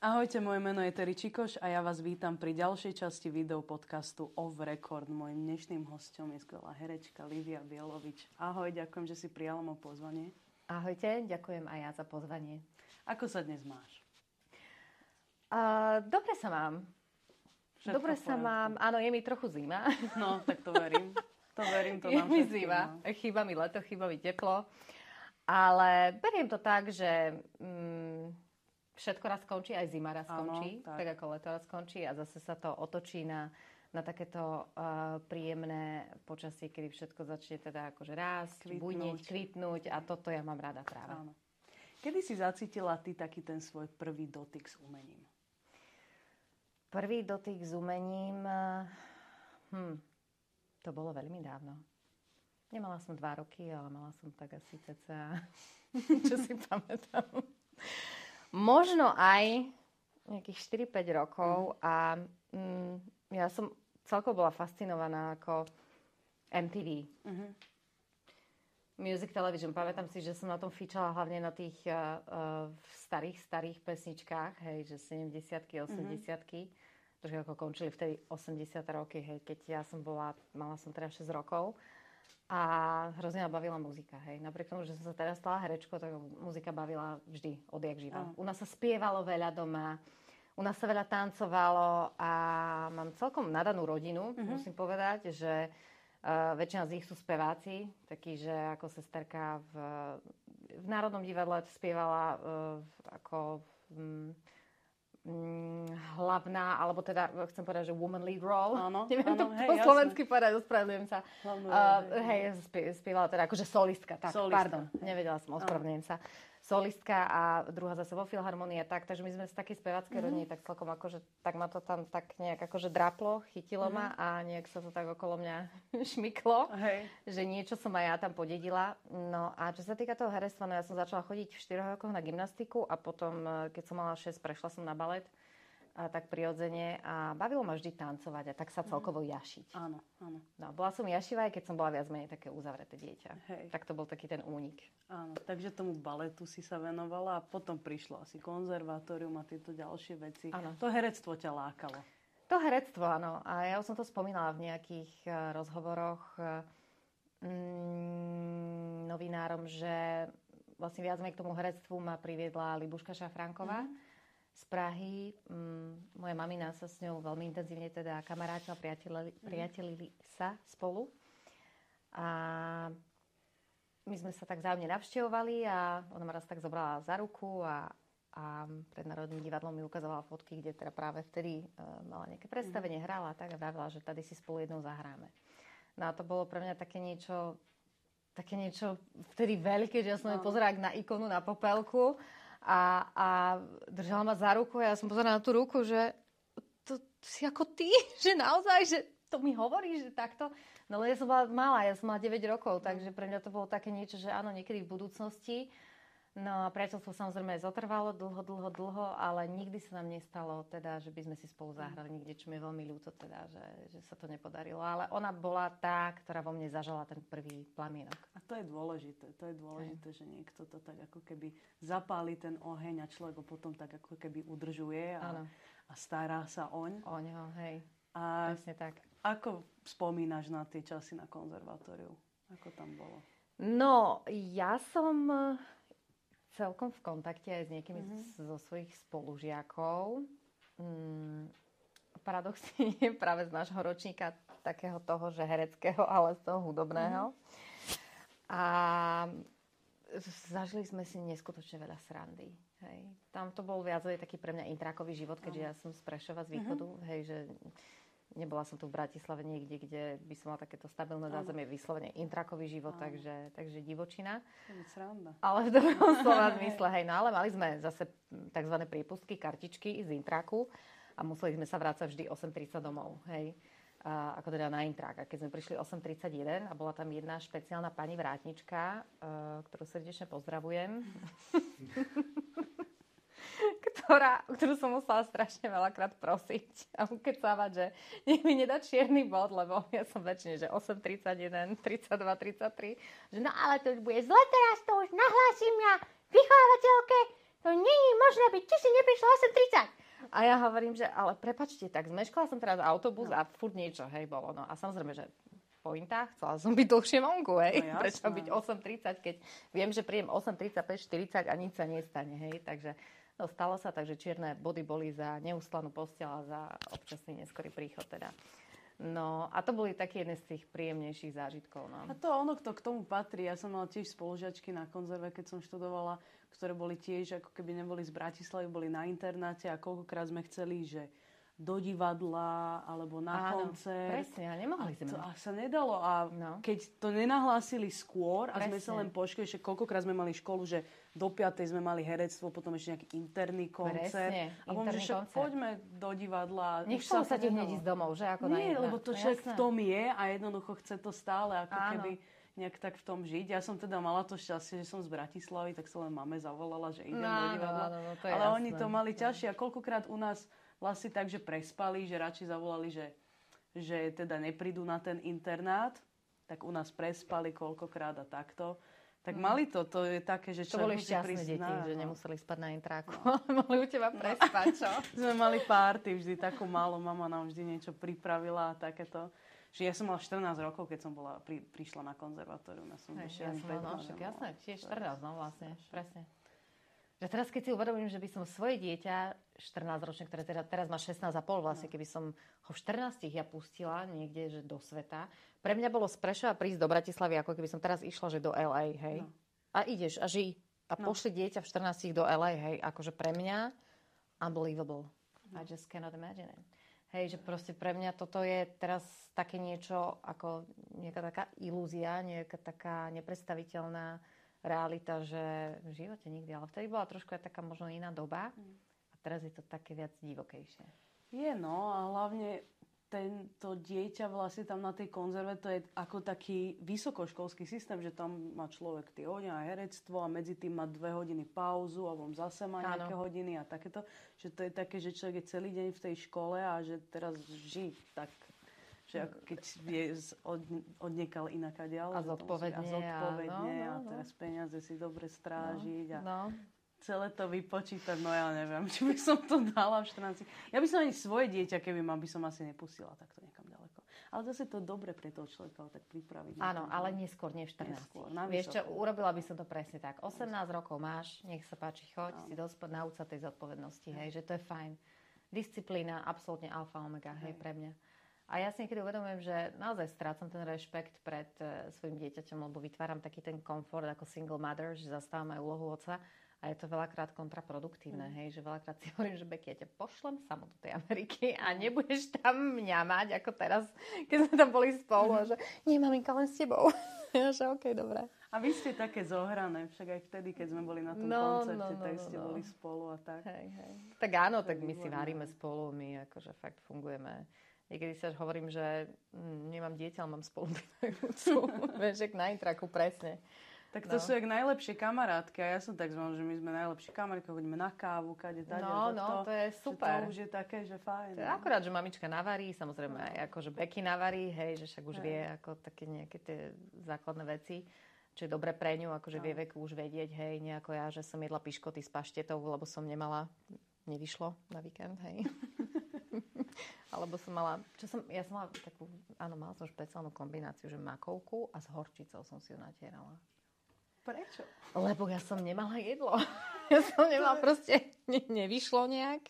Ahojte, moje meno je Terry Čikoš a ja vás vítam pri ďalšej časti video podcastu Off Record. Mojím dnešným hostom je skvelá herečka Livia Bielovič. Ahoj, ďakujem, že si prijala mo pozvanie. Ahojte, ďakujem aj ja za pozvanie. Ako sa dnes máš? Uh, dobre sa mám. Všetko dobre sa mám. Áno, je mi trochu zima. No, tak to verím. To verím, to je mi zima. No. Chýba mi leto, chýba mi teplo. Ale beriem to tak, že... Mm, všetko raz skončí, aj zima raz skončí, tak. tak ako leto raz skončí a zase sa to otočí na, na takéto uh, príjemné počasie, kedy všetko začne teda akože rásť, kvitnúť. bujneť, kvitnúť a toto ja mám rada práve. Áno. Kedy si zacítila ty taký ten svoj prvý dotyk s umením? Prvý dotyk s umením... Hm, to bolo veľmi dávno. Nemala som dva roky, ale mala som tak asi ceca, čo si pamätám možno aj nejakých 4-5 rokov mm. a mm, ja som celkovo bola fascinovaná ako MTV. Mm-hmm. Music Television. Pamätám si, že som na tom fičala hlavne na tých uh, uh, starých, starých pesničkách, hej, že 70-ky, 80-ky. Mm-hmm. Trošku ako končili vtedy 80 roky, hej, keď ja som bola, mala som teda 6 rokov. A hrozne ma bavila muzika, hej. Napriek tomu, že som sa teraz stala herečkou, tak muzika bavila vždy, odjak živa. Uh. U nás sa spievalo veľa doma, u nás sa veľa tancovalo a mám celkom nadanú rodinu, uh-huh. musím povedať, že uh, väčšina z nich sú speváci, taký, že ako sesterka v, v Národnom divadle spievala uh, ako... Um, hlavná, alebo teda chcem povedať, že woman lead role. Áno, Neviem áno, to hej, po jasne. slovensky povedať, ospravedlňujem sa. Hlavnú, uh, hej, spievala teda akože solistka, tak, solistka. pardon, nevedela som, ospravedlňujem sa solistka a druhá zase vo filharmonii a tak, takže my sme z takej spevackej mm-hmm. rodiny, tak celkom akože, tak ma to tam tak nejak akože draplo, chytilo mm-hmm. ma a nejak sa to tak okolo mňa šmyklo, Hej. že niečo som aj ja tam podedila. No a čo sa týka toho herectva, no ja som začala chodiť v 4 rokoch na gymnastiku a potom, eh, keď som mala 6, prešla som na balet a tak prirodzene a bavilo ma vždy tancovať a tak sa mhm. celkovo jašiť. Áno, áno. No, bola som jašivá, aj keď som bola viac menej také uzavreté dieťa. Hej. Tak to bol taký ten únik. Áno, takže tomu baletu si sa venovala a potom prišlo asi konzervatórium a tieto ďalšie veci. Áno. To herectvo ťa lákalo. To herectvo, áno. A ja už som to spomínala v nejakých uh, rozhovoroch uh, mm, novinárom, že vlastne viac k tomu herectvu ma priviedla Libuška Šafránková. Mm z Prahy. Mm, moja mamina sa s ňou veľmi intenzívne teda kamarátila, priatelili, mhm. priatelili sa spolu. A my sme sa tak vzájomne navštevovali a ona ma raz tak zobrala za ruku a, a pred Národným divadlom mi ukazovala fotky, kde teda práve vtedy uh, mala nejaké predstavenie, mm. hrala a tak a vravila, že tady si spolu jednou zahráme. No a to bolo pre mňa také niečo, také niečo vtedy veľké, že ja som no. pozerala na ikonu na popelku a, a držala ma za ruku a ja som pozerala na tú ruku, že to si ako ty, že naozaj, že to mi hovorí, že takto. No ale ja som bola malá, ja som mala 9 rokov, takže pre mňa to bolo také niečo, že áno, niekedy v budúcnosti No a priateľstvo samozrejme zotrvalo dlho, dlho, dlho, ale nikdy sa nám nestalo, teda, že by sme si spolu zahrali nikde, čo mi je veľmi ľúto, teda, že, že sa to nepodarilo. Ale ona bola tá, ktorá vo mne zažala ten prvý plamienok. A to je dôležité, to je dôležité, Aj. že niekto to tak ako keby zapáli ten oheň a človek ho potom tak ako keby udržuje a, a stará sa oň. Oň, hej. A Presne tak. Ako spomínaš na tie časy na konzervatóriu? Ako tam bolo? No, ja som celkom v kontakte aj s niekými mm-hmm. zo svojich spolužiakov. Mm, paradoxne nie práve z nášho ročníka takého toho, že hereckého, ale z toho hudobného. Mm-hmm. A zažili sme si neskutočne veľa srandy. Hej. Tam to bol viac taký pre mňa intrakový život, keďže ja som z Prešova, z východu. Mm-hmm. Hej, že Nebola som tu v Bratislave niekde, kde by som mala takéto stabilné zázemie, vyslovene intrakový život, takže, takže divočina. Sranda. Ale v dobrom slova zmysle, hej. No ale mali sme zase tzv. prípustky, kartičky z intraku a museli sme sa vrácať vždy 8.30 domov, hej. A, ako teda na intrak. A keď sme prišli 8.31 a bola tam jedna špeciálna pani vrátnička, uh, ktorú srdečne pozdravujem. ktorá, ktorú som musela strašne veľakrát prosiť a ukecávať, že nech mi nedá čierny bod, lebo ja som väčšine, že 8, 31, 32, 33, že no ale to už bude zle teraz, to už nahlásim ja vychovávateľke, to není nemôže byť, ty si neprišla 8.30. A ja hovorím, že ale prepačte, tak zmeškala som teraz autobus no. a furt niečo, hej, bolo. No a samozrejme, že pointa, chcela som byť dlhšie vonku, hej. No, Prečo byť 8.30, keď viem, že príjem 8.35, 40 a nič sa nestane, hej. Takže no, stalo sa, takže čierne body boli za neuslanú postel a za občasný neskorý príchod teda. No a to boli také jedné z tých príjemnejších zážitkov. No. A to ono, kto k tomu patrí. Ja som mala tiež spolužiačky na konzerve, keď som študovala, ktoré boli tiež, ako keby neboli z Bratislavy, boli na internáte a koľkokrát sme chceli, že do divadla alebo na Áno, koncert. presne, a nemohli sme. To a sa nedalo. A no. keď to nenahlásili skôr presne. a sme sa len počkali, že koľkokrát sme mali školu, že do 5. sme mali herectvo, potom ešte nejaký interný koncert. Presne, a interný že koncert. poďme do divadla. Nechcelo sa ti hneď ísť domov, že? Ako Nie, lebo to človek v tom je a jednoducho chce to stále ako Áno. keby nejak tak v tom žiť. Ja som teda mala to šťastie, že som z Bratislavy, tak sa len mame zavolala, že idem no, do divadla. No, no, no, to je Ale jasné. oni to mali ťažšie. A koľkokrát u nás vlastne tak, že prespali, že radšej zavolali, že, že teda neprídu na ten internát, tak u nás prespali koľkokrát a takto. Tak mm. mali to, to je také, že čo... To boli šťastné deti, na, že nemuseli spať na intráku, no. ale mohli u teba prespať, čo? Sme mali párty vždy takú málo, mama nám vždy niečo pripravila a takéto. Že ja som mala 14 rokov, keď som bola, pri, prišla na konzervatórium. Ja som, Hej, ja som mala, no, však jasné, tiež 14, no vlastne, presne. Že teraz, keď si uvedomím, že by som svoje dieťa, 14 ročné, ktoré teda, teraz má 16,5 vlastne, no. keby som ho v 14 ja pustila niekde, že do sveta, pre mňa bolo z Prešova prísť do Bratislavy, ako keby som teraz išla, že do LA, hej. No. A ideš a žij. A no. pošli dieťa v 14 do LA, hej. Akože pre mňa unbelievable. No. I just cannot imagine it. Hej, že proste pre mňa toto je teraz také niečo ako nejaká taká ilúzia, nejaká taká nepredstaviteľná realita, že v živote nikdy. Ale vtedy bola trošku aj taká možno iná doba mm. a teraz je to také viac divokejšie. Je no a hlavne tento dieťa vlastne tam na tej konzerve, to je ako taký vysokoškolský systém, že tam má človek tie hodiny a herectvo a medzi tým má dve hodiny pauzu a on zase má nejaké ano. hodiny a takéto. Že to je také, že človek je celý deň v tej škole a že teraz žij tak že ako keď je od, odniekal inaká ďalej. A zodpovedne. A zodpovedne a, no, no, no. a teraz peniaze si dobre strážiť. No, a no. celé to vypočítať, no ja neviem, či by som to dala v 14. Ja by som ani svoje dieťa, keby ma, by som asi nepustila takto niekam ďaleko. Ale zase to dobre pre toho človeka tak pripraviť. Áno, ale neskôr, nie v 14. Neskôr, Vieš čo, urobila by som to presne tak. 18 rokov máš, nech sa páči, choď, Áno. si dospod, nauč sa tej zodpovednosti, hej, že to je fajn. Disciplína, absolútne alfa omega, hej, hej pre mňa. A ja si niekedy uvedomujem, že naozaj strácam ten rešpekt pred uh, svojim dieťaťom, lebo vytváram taký ten komfort ako single mother, že zastávam aj úlohu oca a je to veľakrát kontraproduktívne, mm. hej, že veľakrát si hovorím, že Beky, ja ťa pošlem samo do tej Ameriky a nebudeš tam mňa mať, ako teraz, keď sme tam boli spolu, mm. a že nie, maminka, len s tebou. že okay, dobré. A vy ste také zohrané, však aj vtedy, keď sme boli na tom no, koncerte, no, no, tak no, ste no. boli spolu a tak. Hej, hej. Tak áno, tak my si varíme spolu, my akože fakt fungujeme Niekedy sa hovorím, že hm, nemám dieťa, ale mám spolubývajúcu. Vieš, na intraku, presne. Tak to no. sú jak najlepšie kamarátky a ja som tak zvolil, že my sme najlepšie kamarátky, chodíme na kávu, kade, tade, No, no, to je super. to už je také, že fajn. To je no. akurát, že mamička navarí, samozrejme no. aj akože Becky navarí, hej, že však už hej. vie ako také nejaké tie základné veci čo je dobre pre ňu, akože no. vie veku už vedieť, hej, nejako ja, že som jedla piškoty s paštetou, lebo som nemala, nevyšlo na víkend, hej. Alebo som mala, čo som, ja som mala takú, áno, mala som špeciálnu kombináciu, že makovku a s horčicou som si ju natierala. Prečo? Lebo ja som nemala jedlo. Ja som nemala proste, ne, nevyšlo nejak.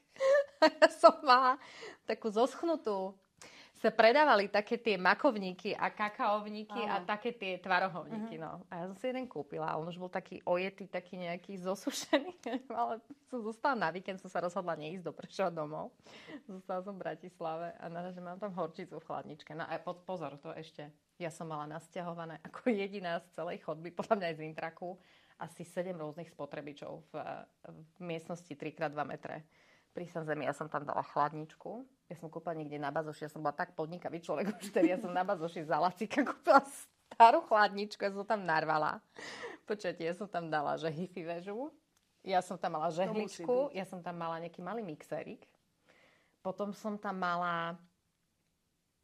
Ja som mala takú zoschnutú sa predávali také tie makovníky a kakaovníky Aha. a také tie tvarohovníky. Uh-huh. No. A ja som si jeden kúpila a on už bol taký ojetý, taký nejaký zosušený. Ale som zostala na víkend, som sa rozhodla neísť do Prešova domov. Zostala som v Bratislave a že mám tam horčicu v chladničke. No a pod, pozor, to ešte. Ja som mala nasťahované ako jediná z celej chodby, podľa mňa aj z intraku, asi 7 rôznych spotrebičov v, v miestnosti 3x2 metre pri zemi, ja som tam dala chladničku. Ja som kúpila niekde na bazoši, ja som bola tak podnikavý človek už tedy, ja som na bazoši za lacika kúpila starú chladničku, ja som tam narvala. Počujete, ja som tam dala, že hifi vežu, ja som tam mala žehličku, ja som tam mala nejaký malý mixerik, potom som tam mala,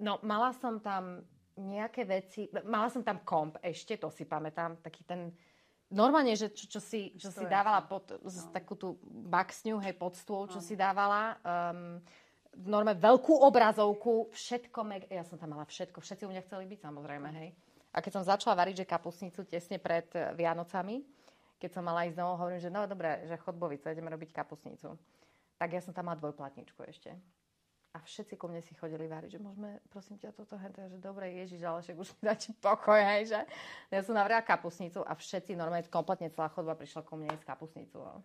no mala som tam nejaké veci, mala som tam komp ešte, to si pamätám, taký ten normálne, že čo, čo si, čo si dávala pod no. takú tú baxňu, hej, pod stôl, čo no. si dávala. Um, normálne veľkú obrazovku, všetko, meg- ja som tam mala všetko, všetci u mňa chceli byť samozrejme, hej. A keď som začala variť, že kapusnicu tesne pred eh, Vianocami, keď som mala ísť domov, hovorím, že no dobre, že chodbovice, ideme robiť kapusnicu. Tak ja som tam mala dvojplatničku ešte. A všetci ku mne si chodili variť, že môžeme, prosím ťa, toto hento, že dobre, Ježiš, ale však už mi dáte pokoj, hej, že ja som navrela kapusnicu a všetci normálne, kompletne celá chodba prišla ku mne s kapusnicu. No.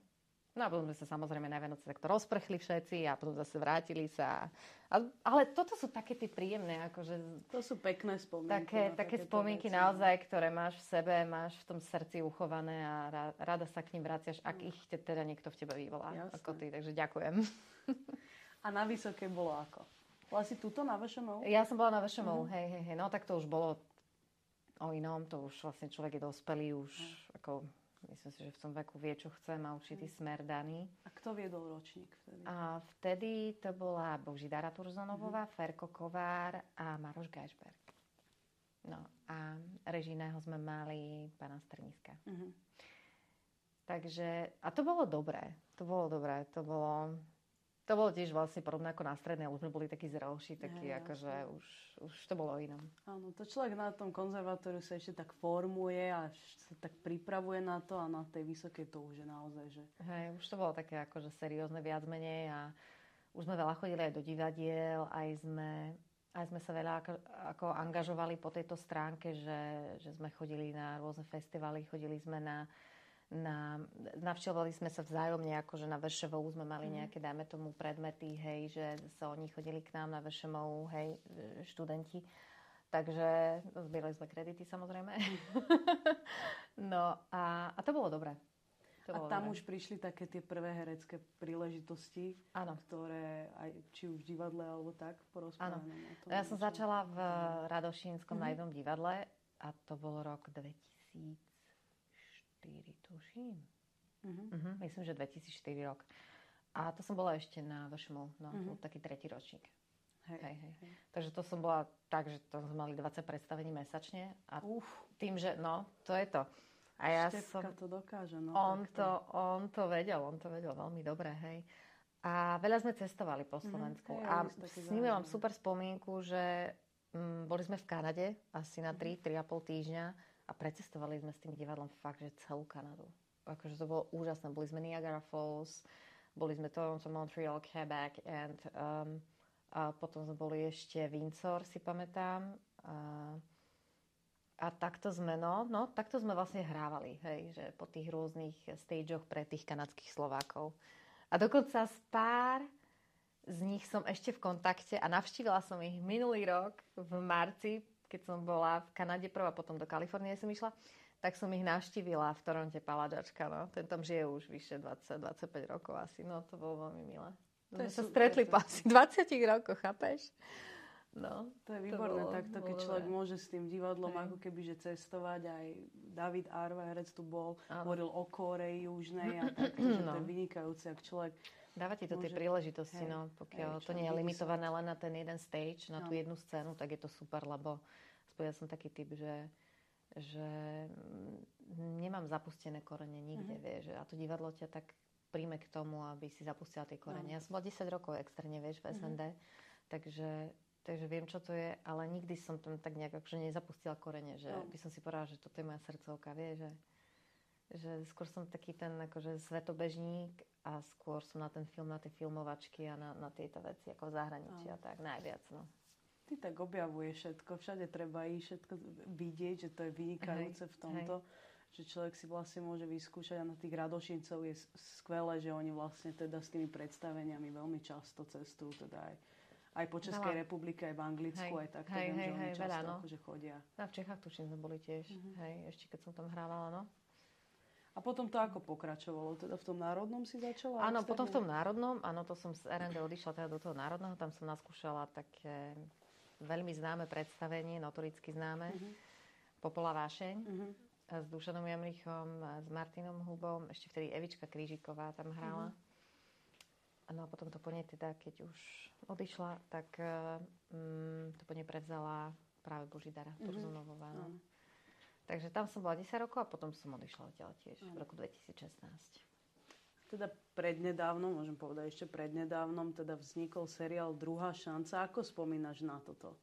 No a potom sme sa samozrejme na Vianoce takto rozprchli všetci a potom zase vrátili sa. A, ale toto sú také tie príjemné, akože... To sú pekné spomienky. Také, také spomienky veci. naozaj, ktoré máš v sebe, máš v tom srdci uchované a rada sa k ním vraciaš, ak ich te, teda niekto v tebe vyvolá. Jasne. Ako ty, takže ďakujem. A na Vysoké bolo ako? Bola si tuto na VŠMU? Ja som bola na VŠMU, mm-hmm. hej, hej, hej. No tak to už bolo o inom, to už vlastne človek je dospelý, už mm. ako myslím si, že v tom veku vie, čo chce, má určitý mm. smer daný. A kto viedol ročník vtedy? A vtedy to bola Božidara Turzonovová, mm. Ferko Kovár a Maroš Gajšberg. No a režiného sme mali pána Strniska. Mm-hmm. Takže, a to bolo dobré. To bolo dobré. To bolo, to bolo tiež vlastne podobné ako na strednej, ale sme boli takí zrelší, takí ja, akože už, už to bolo inom. Áno, to človek na tom konzervatóriu sa ešte tak formuje a sa tak pripravuje na to a na tej vysokej to už je naozaj, že... Hej, už to bolo také akože seriózne viac menej a už sme veľa chodili aj do divadiel, aj sme, aj sme sa veľa ako, ako angažovali po tejto stránke, že, že sme chodili na rôzne festivaly, chodili sme na na, navštevovali sme sa vzájomne, akože na VŠVU sme mali mhm. nejaké, dajme tomu, predmety, hej, že sa oni chodili k nám na VŠMU, hej, študenti. Takže zbierali sme kredity samozrejme. no a, a to bolo dobré. To a tam dobré. už prišli také tie prvé herecké príležitosti, ano. ktoré aj či už v divadle alebo tak porozprávané. No ja som začala v Radošínskom mm-hmm. na jednom divadle a to bol rok 2000 2004, tuším. Uh-huh. Uh-huh, myslím, že 2004 rok. A to som bola ešte na VŠMU, no, uh-huh. taký tretí ročník. Hej, hej, hej. hej. Takže to som bola tak, že to sme mali 20 predstavení mesačne a Uf. tým, že no, to je to. A ja Štepka som, to dokáže. No, on, to, on to vedel, on to vedel veľmi dobre, hej. A veľa sme cestovali po Slovensku. Mm, a s ním mám super spomienku, že mm, boli sme v Kanade asi na 3-3,5 týždňa a precestovali sme s tým divadlom fakt, že celú Kanadu. Akože to bolo úžasné. Boli sme Niagara Falls, boli sme Toronto, Montreal, Quebec and, um, a potom sme boli ešte Windsor, si pamätám. A, a takto sme, no, no, takto sme vlastne hrávali, hej, že po tých rôznych stageoch pre tých kanadských Slovákov. A dokonca s pár z nich som ešte v kontakte a navštívila som ich minulý rok v marci keď som bola v Kanade prvá, potom do Kalifornie som išla, tak som ich navštívila v Toronte Paladžačka, no. Ten tam žije už vyše 20-25 rokov asi, no to bolo veľmi milé. To sme sa stretli po asi 20 rokoch, chápeš? No, to je výborné to bolo, takto, keď človek môže s tým divadlom Hej. ako keby, že cestovať. Aj David Arva, herec tu bol, ano. hovoril o Kóreji južnej a tak, no. to je vynikajúce, ak človek Dáva ti to môže... tie príležitosti, hej, no, pokiaľ hej, to nie je limitované len na ten jeden stage, na no. tú jednu scénu, tak je to super, lebo ja som taký typ, že, že nemám zapustené korene nikde, uh-huh. vieš, a to divadlo ťa tak príjme k tomu, aby si zapustila tie korene. No. Ja som bola 10 rokov externe, vieš, v SND, uh-huh. takže, takže viem, čo to je, ale nikdy som tam tak nejak akože nezapustila korene, že no. by som si povedala, že toto je moja srdcovka, vieš, že že skôr som taký ten akože svetobežník a skôr som na ten film, na tie filmovačky a na, na tieto veci ako v zahraničí a tak najviac. No. Ty tak objavuje všetko, všade treba ísť všetko vidieť, že to je vynikajúce hej, v tomto. Hej že človek si vlastne môže vyskúšať a na tých radošincov je skvelé, že oni vlastne teda s tými predstaveniami veľmi často cestujú, teda aj, aj po Českej veľa. republike, aj v Anglicku, hej, aj tak, hej, viem, hej, že oni hej, často veľa, no. akože chodia. A v Čechách tuším sme boli tiež, uh-huh. hej, ešte keď som tam hrávala, no. A potom to ako pokračovalo? Teda v tom národnom si začala? Áno, potom v tom národnom, áno, to som z RND odišla teda do toho národného, tam som naskúšala také veľmi známe predstavenie, notoricky známe, uh-huh. Popola vášeň uh-huh. s Dušanom Jamrichom, s Martinom Hubom, ešte vtedy Evička Krížiková tam hrala. Uh-huh. No a potom to po nej teda, keď už odišla, tak um, to po nej prevzala práve Božidara uh-huh. Turzunovová. No. Uh-huh. Takže tam som bola 10 rokov a potom som odišla odtiaľ tiež v roku 2016. Teda prednedávnom, môžem povedať ešte prednedávnom, teda vznikol seriál Druhá šanca. Ako spomínaš na toto?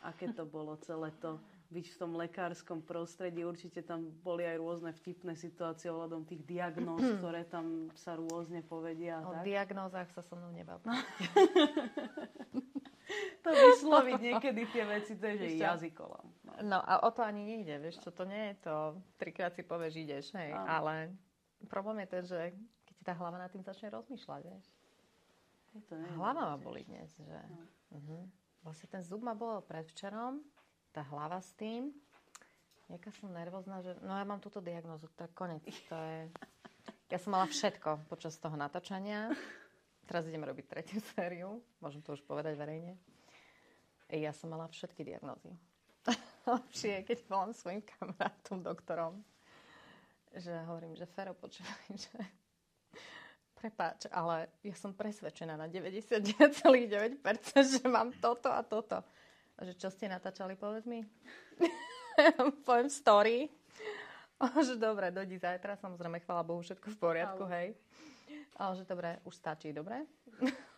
Aké to bolo celé to byť v tom lekárskom prostredí? Určite tam boli aj rôzne vtipné situácie ohľadom tých diagnóz, ktoré tam sa rôzne povedia. O tak? diagnózach sa so mnou nebav. to vysloviť niekedy tie veci, to je, že jazykolom. No. a o to ani nejde, vieš, čo to nie je to, trikrát si povieš, ideš, hej, Áno. ale problém je ten, že keď tá hlava nad tým začne rozmýšľať, vieš. Je to hlava ma boli dnes, že no. uh-huh. vlastne ten zub ma bol predvčerom, tá hlava s tým, Jaká som nervózna, že no ja mám túto diagnozu, to je konec. To je... Ja som mala všetko počas toho natáčania. Teraz ideme robiť tretiu sériu, môžem to už povedať verejne. Ja som mala všetky diagnózy. Lepšie keď volám svojim kamarátom, doktorom, že hovorím, že Fero, počúvaj, že prepáč, ale ja som presvedčená na 99,9%, že mám toto a toto. A že čo ste natáčali, povedz mi. Poviem story. O, že dobre, dojdi zajtra, samozrejme, chvála Bohu, všetko v poriadku, hej. Ale že dobre, už stačí, dobre?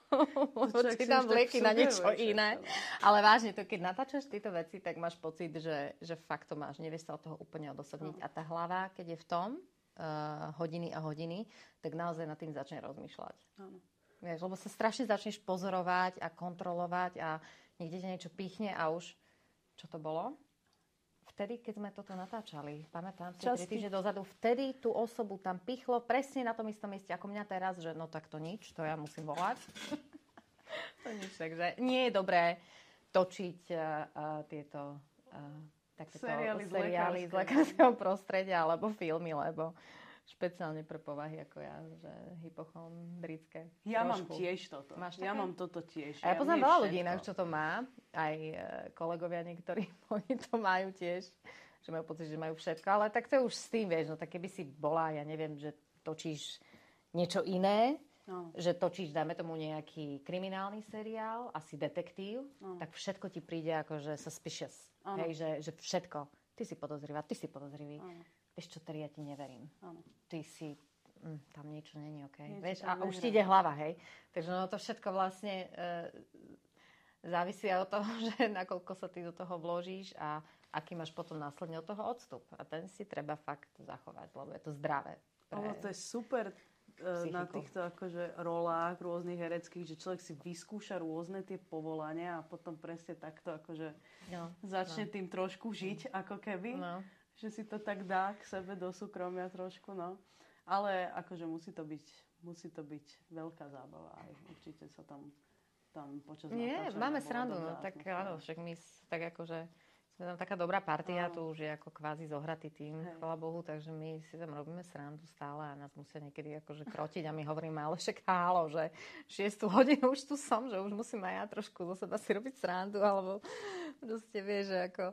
Či tam vleky na niečo iné. Ale vážne, to keď natáčaš tieto veci, tak máš pocit, že, že fakt to máš. Nevieš sa od toho úplne odosobniť. No. A tá hlava, keď je v tom, uh, hodiny a hodiny, tak naozaj nad tým začne rozmýšľať. Áno. Vieš, lebo sa strašne začneš pozorovať a kontrolovať a niekde ťa niečo pichne a už... Čo to bolo? Vtedy, keď sme toto natáčali, pamätám si, Časti... týždne dozadu, vtedy tú osobu tam pichlo presne na tom istom mieste ako mňa teraz, že no tak to nič, to ja musím volať. to nič, takže nie je dobré točiť uh, uh, tieto uh, takéto seriály, seriály z lekárskeho prostredia alebo filmy, lebo špeciálne pre povahy ako ja, že hypochondrické. Ja trošku. mám tiež toto. Máš také? Ja mám toto tiež. A ja, ja poznám veľa ľudí inak, čo to má. Aj e, kolegovia niektorí moji to majú tiež, že majú pocit, že majú všetko. Ale tak to už s tým, vieš, no tak keby si bola, ja neviem, že točíš niečo iné, No. že točíš, dajme tomu nejaký kriminálny seriál, asi detektív, no. tak všetko ti príde ako, že suspicious. Hej, že, že všetko. Ty si podozrivá, ty si podozrivý. Ano vieš čo, tedy ja ti neverím. Áno. Ty si, mm, tam niečo není OK. Niečo vieš, a už ti ide hlava, hej. Takže no to všetko vlastne e, závisí od toho, že nakoľko sa ty do toho vložíš a aký máš potom následne od toho odstup. A ten si treba fakt zachovať, lebo je to zdravé. Pre... Ono to je super e, psychiku. na týchto akože rolách rôznych hereckých, že človek si vyskúša rôzne tie povolania a potom presne takto akože no, začne no. tým trošku žiť, ako keby. No že si to tak dá k sebe do súkromia trošku, no. Ale akože musí to byť, musí to byť veľká zábava aj určite sa tam, tam počas Nie, máme srandu, no, tak áno, však my tak akože sme tam taká dobrá partia, tu už je ako kvázi zohratý tým, Hej. Bohu, takže my si tam robíme srandu stále a nás musia niekedy akože krotiť a my hovoríme, ale však hálo, že 6 hodinu už tu som, že už musím aj ja trošku zo seba si robiť srandu, alebo proste vieš, že ako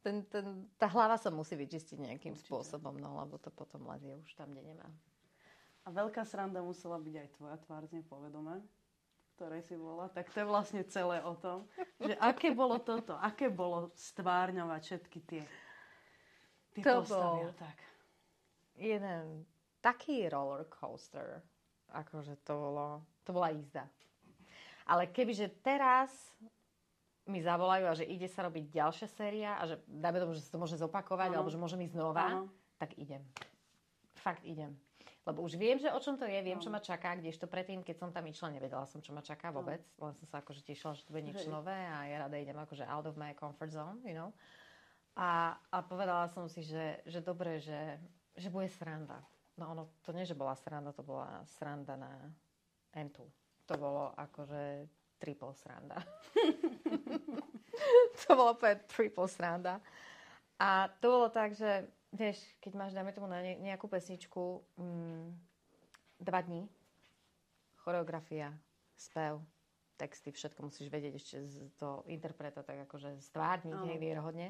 ten, ten, tá hlava sa musí vyčistiť nejakým Určite. spôsobom, no lebo to potom lezie už tam, kde nemá. A veľká sranda musela byť aj tvoja tvár z nepovedomé, ktoré si bola. Tak to je vlastne celé o tom, že aké bolo toto, aké bolo stvárňovať všetky tie, tie to postavy bol tak. jeden taký roller coaster, akože to bolo, to bola jízda. Ale kebyže teraz mi zavolajú a že ide sa robiť ďalšia séria a že dáme tomu, že sa to môže zopakovať, ano. alebo že môžem ísť znova, ano. tak idem. Fakt idem. Lebo už viem, že o čom to je, viem, ano. čo ma čaká, kdežto predtým, keď som tam išla, nevedela som, čo ma čaká vôbec. Len som sa akože tešila, že to bude niečo nové a ja rada idem akože out of my comfort zone, you know. A, a povedala som si, že, že dobre, že, že bude sranda. No ono, to nie, že bola sranda, to bola sranda na entu. To bolo akože triple sranda. to bolo úplne triple sranda. A to bolo tak, že vieš, keď máš, dajme tomu na nejakú pesničku mm, dva dní, choreografia, spev, texty, všetko musíš vedieť ešte z toho interpreta tak akože stvárniť, oh. hej, vierohodne,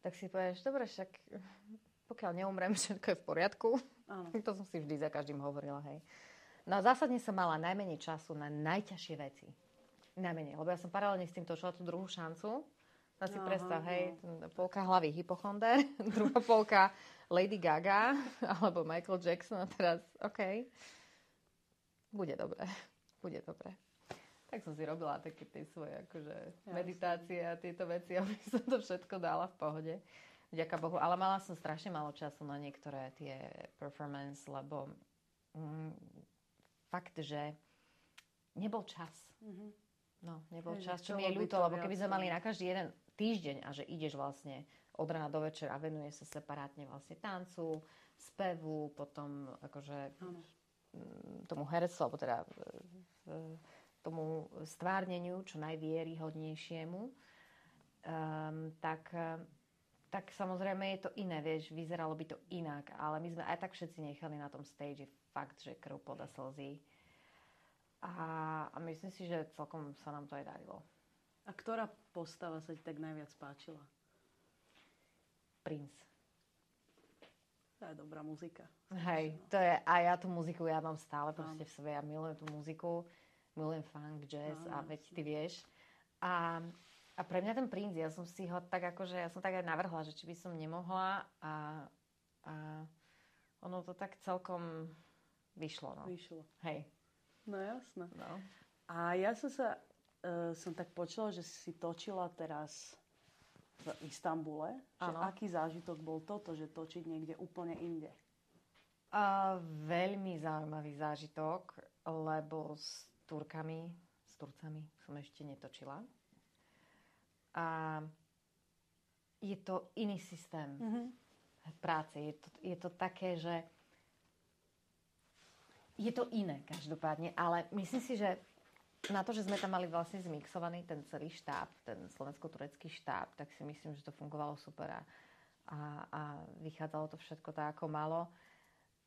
tak si povieš, dobre, však pokiaľ neumrem, všetko je v poriadku. Oh. to som si vždy za každým hovorila, hej. No a zásadne som mala najmenej času na najťažšie veci najmenej. Lebo ja som paralelne s tým točila tú druhú šancu a A si predstav, hej, no. polka hlavy hypochonder, druhá polka Lady Gaga alebo Michael Jackson a teraz, OK, bude dobre, bude dobre. Tak som si robila také tie svoje akože, ja, meditácie a tieto veci, aby som to všetko dala v pohode. Ďaká Bohu. Ale mala som strašne málo času na niektoré tie performance, lebo mm, fakt, že nebol čas. Mm-hmm. No, nebol čas, čo mi je ľúto, lebo keby sme mali na každý jeden týždeň a že ideš vlastne od rána do večera a venuje sa separátne vlastne tancu, spevu, potom akože ano. Mm, tomu herectvu, alebo teda tomu stvárneniu čo najvieryhodnejšiemu, um, tak tak samozrejme je to iné, vieš, vyzeralo by to inak, ale my sme aj tak všetci nechali na tom stage fakt, že krv poda slzy. A, a myslím si, že celkom sa nám to aj darilo. A ktorá postava sa ti tak najviac páčila? Princ. To je dobrá muzika. Hej, to je, a ja tú muziku, ja mám stále proste v sebe, ja milujem tú muziku, milujem funk, jazz a veď ty vieš. A a pre mňa ten princ, ja som si ho tak akože, ja som tak aj navrhla, že či by som nemohla a, a ono to tak celkom vyšlo. No. Vyšlo. Hej. No jasné. No. A ja som sa, uh, som tak počula, že si točila teraz v Istambule. Že aký zážitok bol toto, že točiť niekde úplne inde? Uh, veľmi zaujímavý zážitok, lebo s Turkami, s Turcami som ešte netočila. A je to iný systém mm-hmm. práce. Je to, je to také, že je to iné každopádne, ale myslím si, že na to, že sme tam mali vlastne zmixovaný ten celý štáb, ten slovensko-turecký štáb, tak si myslím, že to fungovalo super a, a, a vychádzalo to všetko tak, ako malo.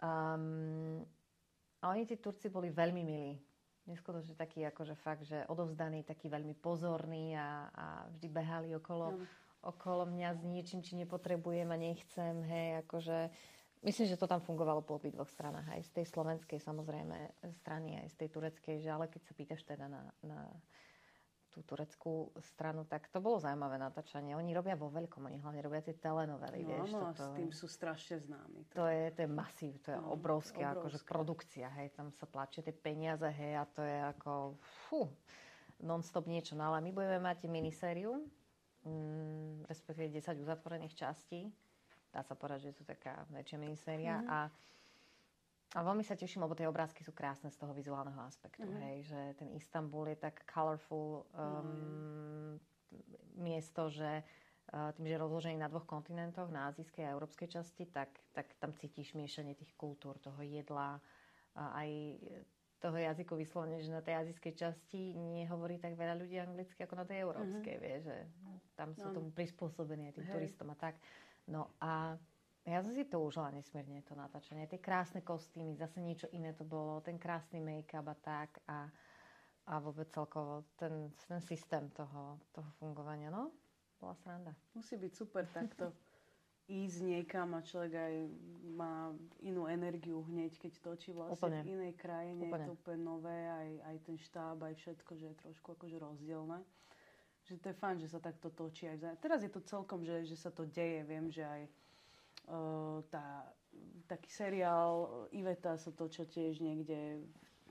Um, a oni, tí Turci, boli veľmi milí neskutočne taký akože fakt, že odovzdaný, taký veľmi pozorný a, a vždy behali okolo, no. okolo mňa s niečím, či nepotrebujem a nechcem, hej, akože myslím, že to tam fungovalo po dvoch stranách, aj z tej slovenskej samozrejme strany, aj z tej tureckej, že ale keď sa pýtaš teda na, na tú tureckú stranu, tak to bolo zaujímavé natáčanie. Oni robia vo veľkom, oni hlavne robia tie telenovely, no, vieš. No, toto, s tým sú strašne známi. To, to je, to je masív, to je no, obrovské, akože produkcia, hej, tam sa tlačia tie peniaze, hej, a to je ako, fú, non-stop niečo. No ale my budeme mať minisériu, mm, respektíve 10 uzatvorených častí. Dá sa povedať, že je to taká väčšia miniséria mm-hmm. a a veľmi sa teším, lebo tie obrázky sú krásne z toho vizuálneho aspektu, mm. hej, že ten Istanbul je tak colorful um, mm. miesto, že uh, tým, že je rozložený na dvoch kontinentoch, na azijskej a európskej časti, tak, tak tam cítiš miešanie tých kultúr, toho jedla, aj toho jazyku vyslovene, že na tej azijskej časti nehovorí tak veľa ľudí anglicky ako na tej európskej, mm-hmm. vie, že tam sú no. tomu prispôsobení aj tým Hej. turistom a tak. No a ja som si to užila nesmierne, to natáčanie. Tie krásne kostýmy, zase niečo iné to bolo, ten krásny make-up a tak a, a vôbec celkovo ten, ten systém toho, toho fungovania, no, bola sranda. Musí byť super takto ísť niekam a človek aj má inú energiu hneď, keď točí vlastne úplne. v inej krajine. Úplne. Je to úplne nové, aj, aj ten štáb, aj všetko, že je trošku akože rozdielne. Že to je fajn, že sa takto točí aj vzájom. Teraz je to celkom, že, že sa to deje. Viem, že aj tá, taký seriál Iveta sa točia tiež niekde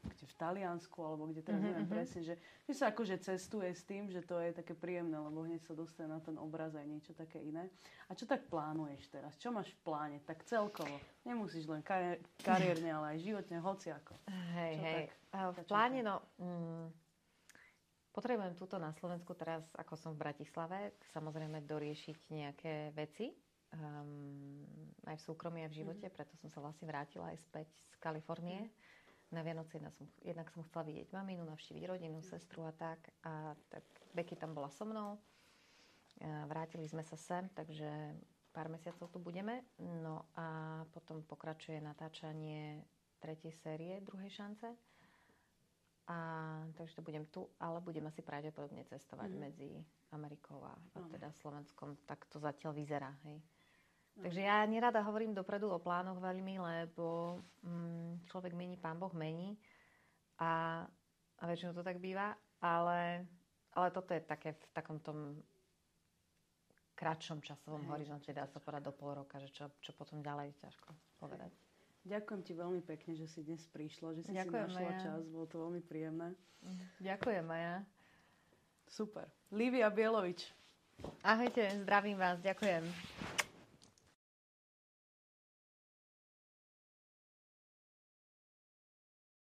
kde v Taliansku, alebo kde teraz mm-hmm. neviem mhm. presne, že, že sa akože cestuje s tým, že to je také príjemné, lebo hneď sa dostane na ten obraz aj niečo také iné. A čo tak plánuješ teraz? Čo máš v pláne? Tak celkovo. Nemusíš len kari- kariérne, ale aj životne, hociako. Hej, čo hej. Tak, v pláne, no... Mm, potrebujem túto na Slovensku teraz, ako som v Bratislave, samozrejme doriešiť nejaké veci um, aj v súkromí, aj v živote, mm. preto som sa vlastne vrátila aj späť z Kalifornie. Mm. Na Vianoce jedna som, jednak som chcela vidieť maminu, navštíviť rodinu, mm. sestru a tak. A tak Becky tam bola so mnou. A vrátili sme sa sem, takže pár mesiacov tu budeme. No a potom pokračuje natáčanie tretej série druhej šance. A takže to budem tu, ale budem asi pravdepodobne cestovať mm. medzi Amerikou a, a teda Slovenskom. Tak to zatiaľ vyzerá, hej. Takže ja nerada hovorím dopredu o plánoch veľmi, lebo mm, človek mení, pán Boh mení a, a väčšinou to tak býva, ale, ale toto je také v takom tom kratšom časovom horizonte, dá sa povedať do pol roka, že čo, čo potom ďalej, ťažko povedať. Ďakujem ti veľmi pekne, že si dnes prišla, že si Ďakujem, si našla Maja. čas, bolo to veľmi príjemné. Ďakujem, Maja. Super. Lívia Bielovič. Ahojte, zdravím vás, ďakujem.